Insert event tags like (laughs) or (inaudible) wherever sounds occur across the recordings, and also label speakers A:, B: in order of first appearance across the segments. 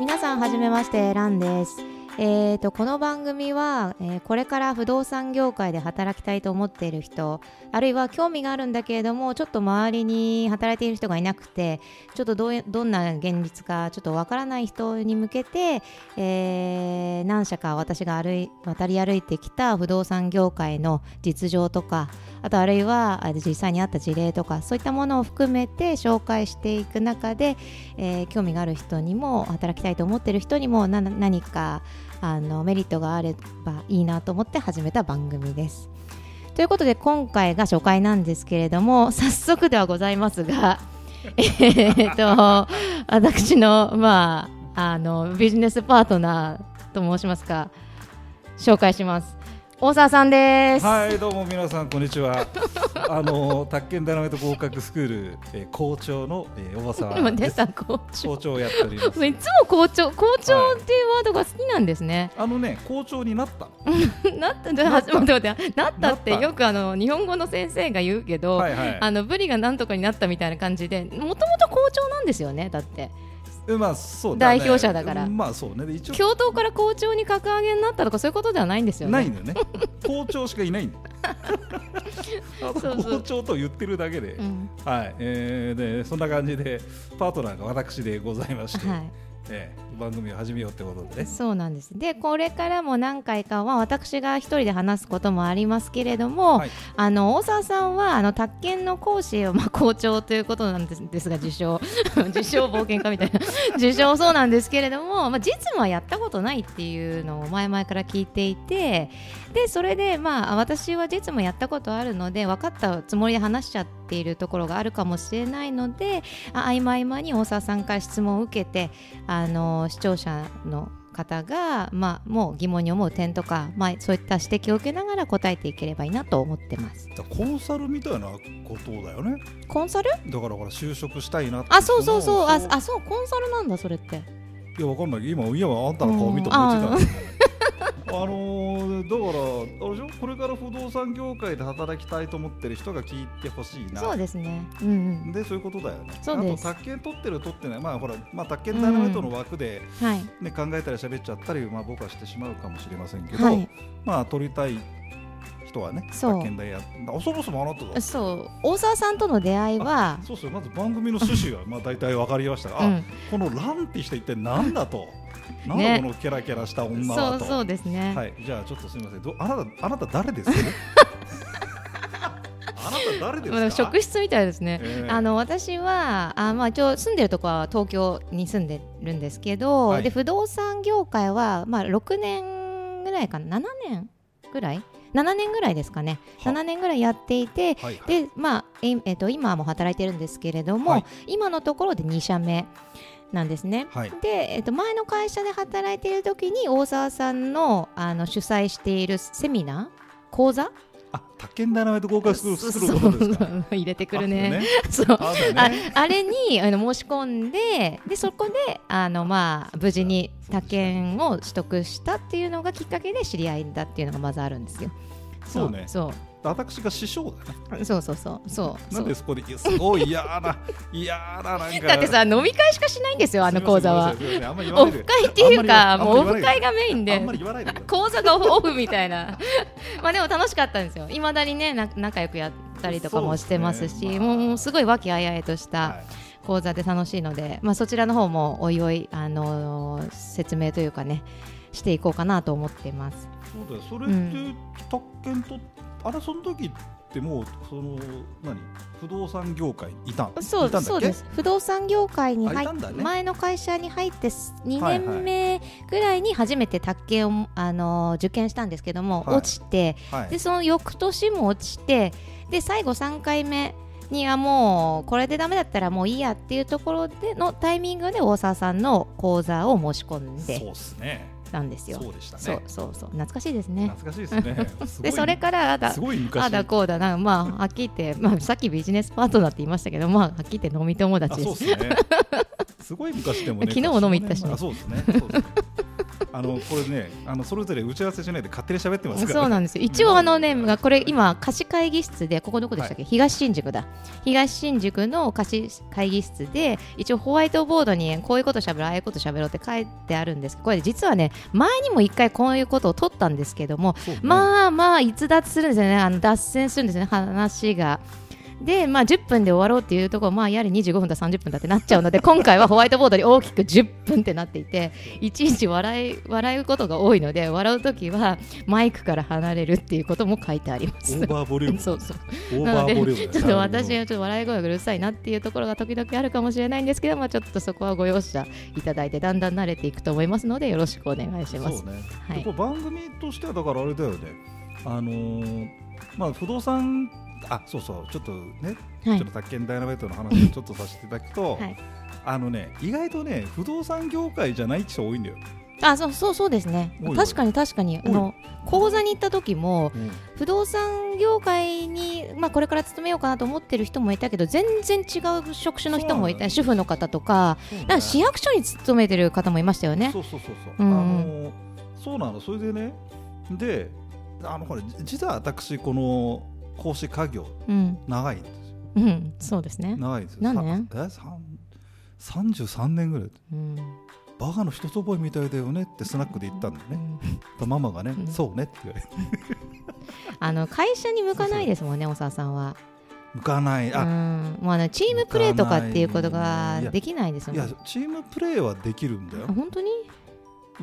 A: 皆さんはじめましてランです。えーとこの番組は、えーこれから不動産業界で働きたいと思っている人あるいは興味があるんだけれどもちょっと周りに働いている人がいなくてちょっとどうどんな現実かちょっとわからない人に向けて、えー何社か私が歩い渡り歩いてきた不動産業界の実情とかあとあるいは実際にあった事例とかそういったものを含めて紹介していく中で、えー興味がある人にも働きたいと思っている人にもな何かあのメリットがあればいいなと思って始めた番組です。ということで今回が初回なんですけれども早速ではございますが (laughs) えー、と私の,、まあ、あのビジネスパートナーと申しますか紹介します大沢さんです。
B: はい、どうも皆さんこんにちは。(laughs) あの宅建ダイナマイト合格スクール、えー校長の、えー、大沢
A: 今出
B: です。
A: た校長
B: 校長をやっております。
A: いつも校長校長っていうワードが好きなんですね。
B: あのね、校長になった (laughs) の。
A: なったで待っって待ってなったって
B: なった
A: よくあの日本語の先生が言うけど、
B: はいはい。
A: あのブリがなんとかになったみたいな感じでもともと校長なんですよねだって
B: えまあそうだね。
A: 代表者だから。
B: うんまあそうね。で一応。
A: 教頭から校長に格上げになったとかそういうことではないんですよね。
B: ないんだよね。(laughs) 校長しかいないんだ (laughs) 校長と言ってるだけで。
A: うん。
B: はい、えー、でそんな感じでパートナーが私でございまして、
A: は
B: えー番組を始めようってことで
A: い、
B: ね。
A: そうなんです。でこれからも何回かは私が一人で話すこともありますけれども、
B: はい。
A: あの大沢さんはあの宅建の講師を、(laughs) まあ、校長ということなんです。ですが自称自称冒険家みたいな。(laughs) 自称そうなんですけれども、まあ、実務はやったことないっていうのを前々から聞いていてでそれで、まあ、私は実務やったことあるので分かったつもりで話しちゃっているところがあるかもしれないのであ合間合間に大沢さんから質問を受けてあの視聴者の方が、まあ、もう疑問に思う点とか、まあ、そういった指摘を受けながら答えていければいいなと思ってます。
B: コンサルみたいなことだよね。
A: コンサル？
B: だからほら就職したいな
A: あそうそうそう。あ
B: そ
A: あそう。コンサルなんだそれって。
B: いやわかんない。今今あんたの顔見て思いついたあのー、だからあれでしょ？これから不動産業界で働きたいと思ってる人が聞いてほしいな。
A: そうですね。うんうん。
B: でそういうことだよね。
A: そうです。
B: あと宅建取ってる取ってない。まあほらまあ宅建ダイナマイトの枠で、
A: はい。
B: ね考えたり喋っちゃったりまあ僕はしてしまうかもしれませんけど、
A: はい。
B: まあ取りたい人はね宅建大やあそもそもあなただ
A: そう。大沢さんとの出会いは
B: そうそう。まず番組の趣旨がまあ大体分かりましたが、あ
A: うん。
B: このランって人一体なんだと、なん
A: ね。
B: だこのキャラキャラした女はと。
A: そうそうですね、
B: はい、じゃあちょっとすみません。どあなたあなた誰です？か？(laughs) あなた誰ですか？
A: 職質みたいですね、
B: ええ。
A: あの私はあ、まあ、一応住んでるとこは東京に住んでるんですけど、
B: はい。
A: で不動産業界は、まあ、6年ぐらいかな？7年ぐらい？7年ぐらいですかね。
B: は。
A: 7年ぐらいやっていて
B: はいはい。
A: で、まあええっと今はもう働いてるんですけれども、
B: はい。
A: 今のところで2社目なんですね。
B: はい。
A: で、えっと前の会社で働いている時に大沢さんのあの主催しているセミナー講座？
B: あ、宅建ダイナマイト合格スクールスクールのことですか？
A: 入れてくる
B: あ
A: ね。
B: ね
A: そう (laughs)
B: あね。
A: あれにあの申し込んででそこであの、まあ、無事に他県を取得したっていうのがきっかけで知り合いだっていうのがまずあるんですよ。
B: そうね
A: そう
B: 私が師匠だね。
A: そうそうそう。そう。
B: なんでそこですごい嫌な嫌ななんか。
A: だってさ飲み会しかしないんですよあの講座は。オフ会っていうかもうオフ会がメインで。講座がオフみたいな。(laughs) まあでも楽しかったんですよ。いまだにねな仲良くやったりとかもしてますし
B: ね。まあ
A: もうすごい和気あいあいとした
B: はい。
A: 講座で楽しいので、まあ、そちらの方もおいおい、あのー説明というかねしていこうかなと思っています。
B: そうだよ。それ
A: う
B: って宅建とあれその時ってもうその何？不動産業界いたん？
A: そうそうです。不動産業界に入っ
B: ね。
A: 前の会社に入って2
B: はいはい。
A: 年目ぐらいに初めて宅建を、あのー受験したんですけども、
B: はい。
A: 落ちて
B: はい。
A: でその翌年も落ちてで最後3回目にはもうこれでダメだったらもういいやっていうところでのタイミングで大沢さんの講座を申し込んで。
B: そうですね
A: たんですよ。
B: そうね。
A: そうそう懐かしいですね。
B: 懐かしいですね。す (laughs)
A: でそれからあだあだこうだな。まあはっきり言って、まあ、さっきビジネスパートナーって言いましたけどまあはっきり言って飲み友
B: あ
A: 達
B: です。すね。(laughs) すごい昔でもね
A: 昨日も飲み行ったしね。
B: あそうですね。そうですねああのこれねあのそれぞれ打ち合わせしないで勝手に喋ってますから、ね、
A: そうなんですよ。一応あのねこれ今貸し会議室でここどこでしたっけ、はい、東新宿だ。東新宿の貸し会議室で一応ホワイトボードにこういうことしゃべろうああいうことしゃべろうって書いてあるんですけどこれ実はね前にも一回こういうことを取ったんですけども、ね、まあまあ逸脱するんですよね。あの脱線するんですよね。話が。で、まあ、10分で終わろうっていうところ、まあ、やはり25分だ30分だってなっちゃうので (laughs) 今回はホワイトボードに大きく10分ってなっていていちいち笑い笑うことが多いので笑う時はマイクから離れるっていうことも書いてあります。
B: オーバーボリューム。
A: そうそう。なのでちょっと私はちょっと笑い声がうるさいなっていうところが時々あるかもしれないんですけど、まあ、ちょっとそこはご容赦いただいてだんだん慣れていくと思いますのでよろしくお願いします。
B: ね。はい、番組としてはだからあれだよね。あのー、まあ不動産あそうそうちょっとね、はい、ちょっと宅建ダイナマイトの話をちょっとさせていただくと、(laughs) はい、あのね意外とね不動産業界じゃない人多いんだよ。
A: あそうそうそうですね。確かに確かに。あの講座に行った時も、うん、不動産業界に、まあ、これから勤めようかなと思ってる人もいたけど全然違う職種の人もいた主婦の方とか,、ね、市役所に勤めてる方もいましたよね。
B: そうそうそうそう、うん、あのそうなの。それでね。であのこれ実は私この講師家業、うん、長いんですよ。
A: うん、そうですね。
B: 長いですよ。
A: 何年？
B: え、三十三年ぐらい。うん、バカの一つ覚えみたいだよねってスナックで言ったんだよね。うん、ママがね、うん、そうねって言われて。(laughs)
A: あの会社に向かないですもんね、小沢さんは。
B: 向かない。
A: あ、うん、もうあのチームプレーとかっていうことができないですもん
B: いや、チームプレーはできるんだよ。
A: 本当に？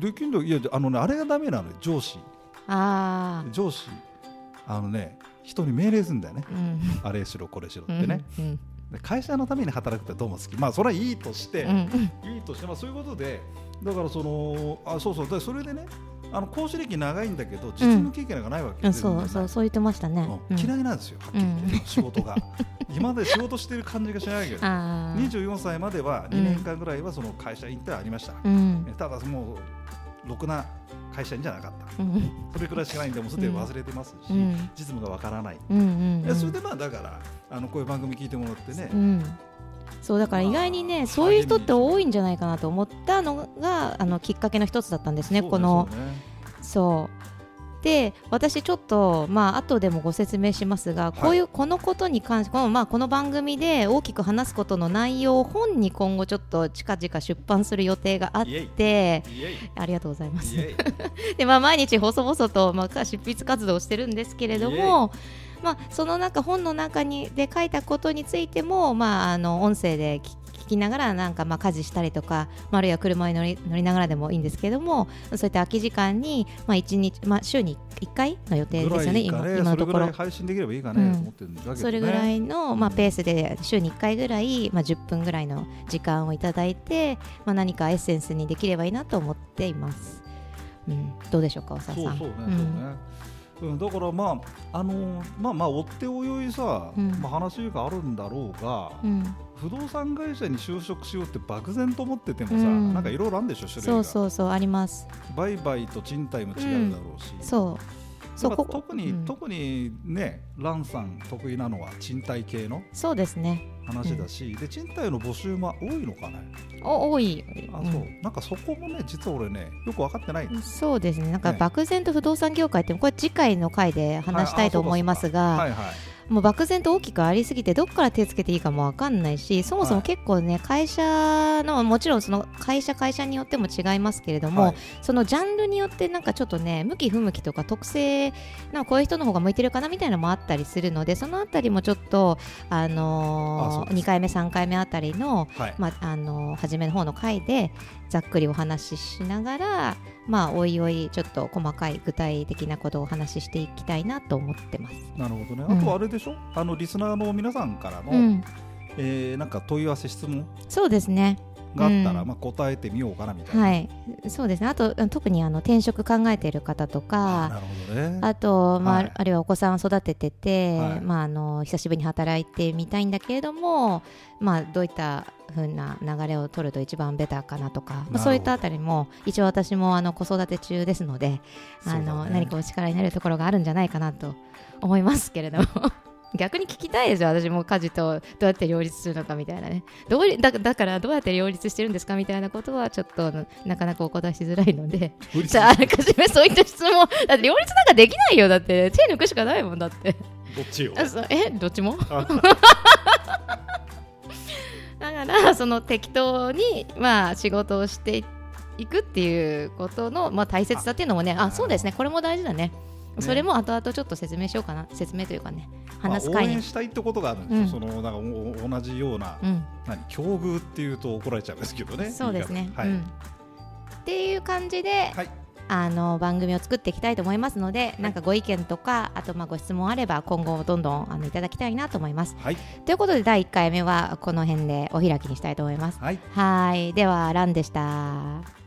B: できるんだいや、あのね、あれがダメなのよ、上司。
A: あ
B: あ。上司。あのね、人に命令するんだよね、うん、あれしろこれしろってね、うん。うん、会社のために働くってどうも好きまあそれはいいとして、いいとして、まあ、そういうことでだからそのあそうそう。それでねあの講師歴長いんだけど実務経験がないわけ、
A: うん、そうそうそう言ってましたね、
B: 嫌いなんですよはっきり言って、仕事が。今まで仕事してる感じがしないけど24 (laughs) 歳までは2年間ぐらいはその会社員ってありました、ただもうろくな会社員じゃなかった、うん、それくらいしかないんでもうすでに忘れてますし、うん、実務がわからない、うんうんうん、それでまあだからあのこういう番組聞いてもらってね、
A: そうだから意外にね、まあ、そういう人って多いんじゃないかなと思ったのがあのきっかけの一つだったんですね、このそうで私ちょっとまあ後でもご説明しますが、こういうこのことに関してこの,、まあ、この番組で大きく話すことの内容を本に今後ちょっと近々出版する予定があってありがとうございます。(laughs) で、まあ、毎日細々と、まあ、執筆活動をしてるんですけれどもまあ、その中本の中にで書いたことについても、まあ、あの音声できながらなんかまあ家事したりとか、まあ、あるいは車に乗り乗りながらでもいいんですけどもそういった空き時間に、まあ、1日、まあ、週に1回の予定ですよね、今今のところ。
B: 配信できればいいかね、うん、思ってるんだけど、
A: ね、それぐらいの、まあ、ペースで週に1回ぐらい、まあ、10分ぐらいの時間をいただいて、まあ、何かエッセンスにできればいいなと思っています。うん、どうでしょうか、おささん。そう
B: そうね、うん、そうね。うん、だからまああのー、まあまあ追っておいおいさ、うん、まあ、話があるんだろうが、うん、不動産会社に就職しようって漠然と思っててもさ、うん、なんかいろいろあるんでしょ種類が。
A: そうそうそうあります。
B: 売買と賃貸も違うだろうし、
A: そう
B: そこ特に、うん、特にねランさん得意なのは賃貸系の
A: そうですね。
B: 話だし、うん、で賃貸の募集も多いのかね？
A: お多い。
B: あそう、うん、なんかそこもね実は俺ねよく分かってない。
A: そうですね。なんか漠然と不動産業界ってこれ次回の回で話したいと思いますが、はい、はいはいもう漠然と大きくありすぎてどこから手つけていいかも分かんないしそもそも結構ね、はい、会社のもちろんその会社会社によっても違いますけれども、はい、そのジャンルによってなんかちょっとね向き不向きとか特性なんかこういう人の方が向いてるかなみたいなのもあったりするのでそのあたりもちょっとあのー、2回目3回目あたりの、はい、まああのー、初めの方の回でざっくりお話ししながらまあおいおいちょっと細かい具体的なことをお話ししていきたいなと思ってます。
B: なるほどね。あとあれでしょ、うん、あのリスナーの皆さんからの、うん、えー、なんか問い合わせ質問？
A: そうですね。
B: があったら、まあ答えてみようかなみたいな。
A: はい、そうですね。あと特にあの転職考えている方とか、
B: なるほどね。
A: あとまあ、はい、あるいはお子さんを育ててて、はい、まああの久しぶりに働いてみたいんだけれども、まあどういったふうな流れを取ると一番ベターかなとか、まあ、そういったあたりも一応私もあの子育て中ですので、あの、ね、何かお力になるところがあるんじゃないかなと思いますけれども逆に聞きたいですよ。私も家事とどうやって両立するのかみたいなね。どうだだからどうやって両立してるんですかみたいなことはちょっとなかなかお答えしづらいので。(laughs) じゃああらかじめそういった質問。だって両立なんかできないよ。だって手抜くしかないもんだって。
B: どっちよ
A: えどっちも？(laughs) だからその適当にまあ仕事をしていくっていうことのまあ大切さっていうのもね。あそうですね。これも大事だねそれも後々ちょっと説明しようかな。説明というかね話す会
B: に、したいってことがあるんですよ、うん、そのなんか同じような、うん、何境遇っていうと怒られちゃうんですけどね。
A: そうですね、はい、うん、っていう感じで、はい、あの番組を作っていきたいと思いますので、はい、なんかご意見とかあとまあご質問あれば今後どんどんあのいただきたいなと思います。はい、ということで第1回目はこの辺でお開きにしたいと思います。はい。ではランでした。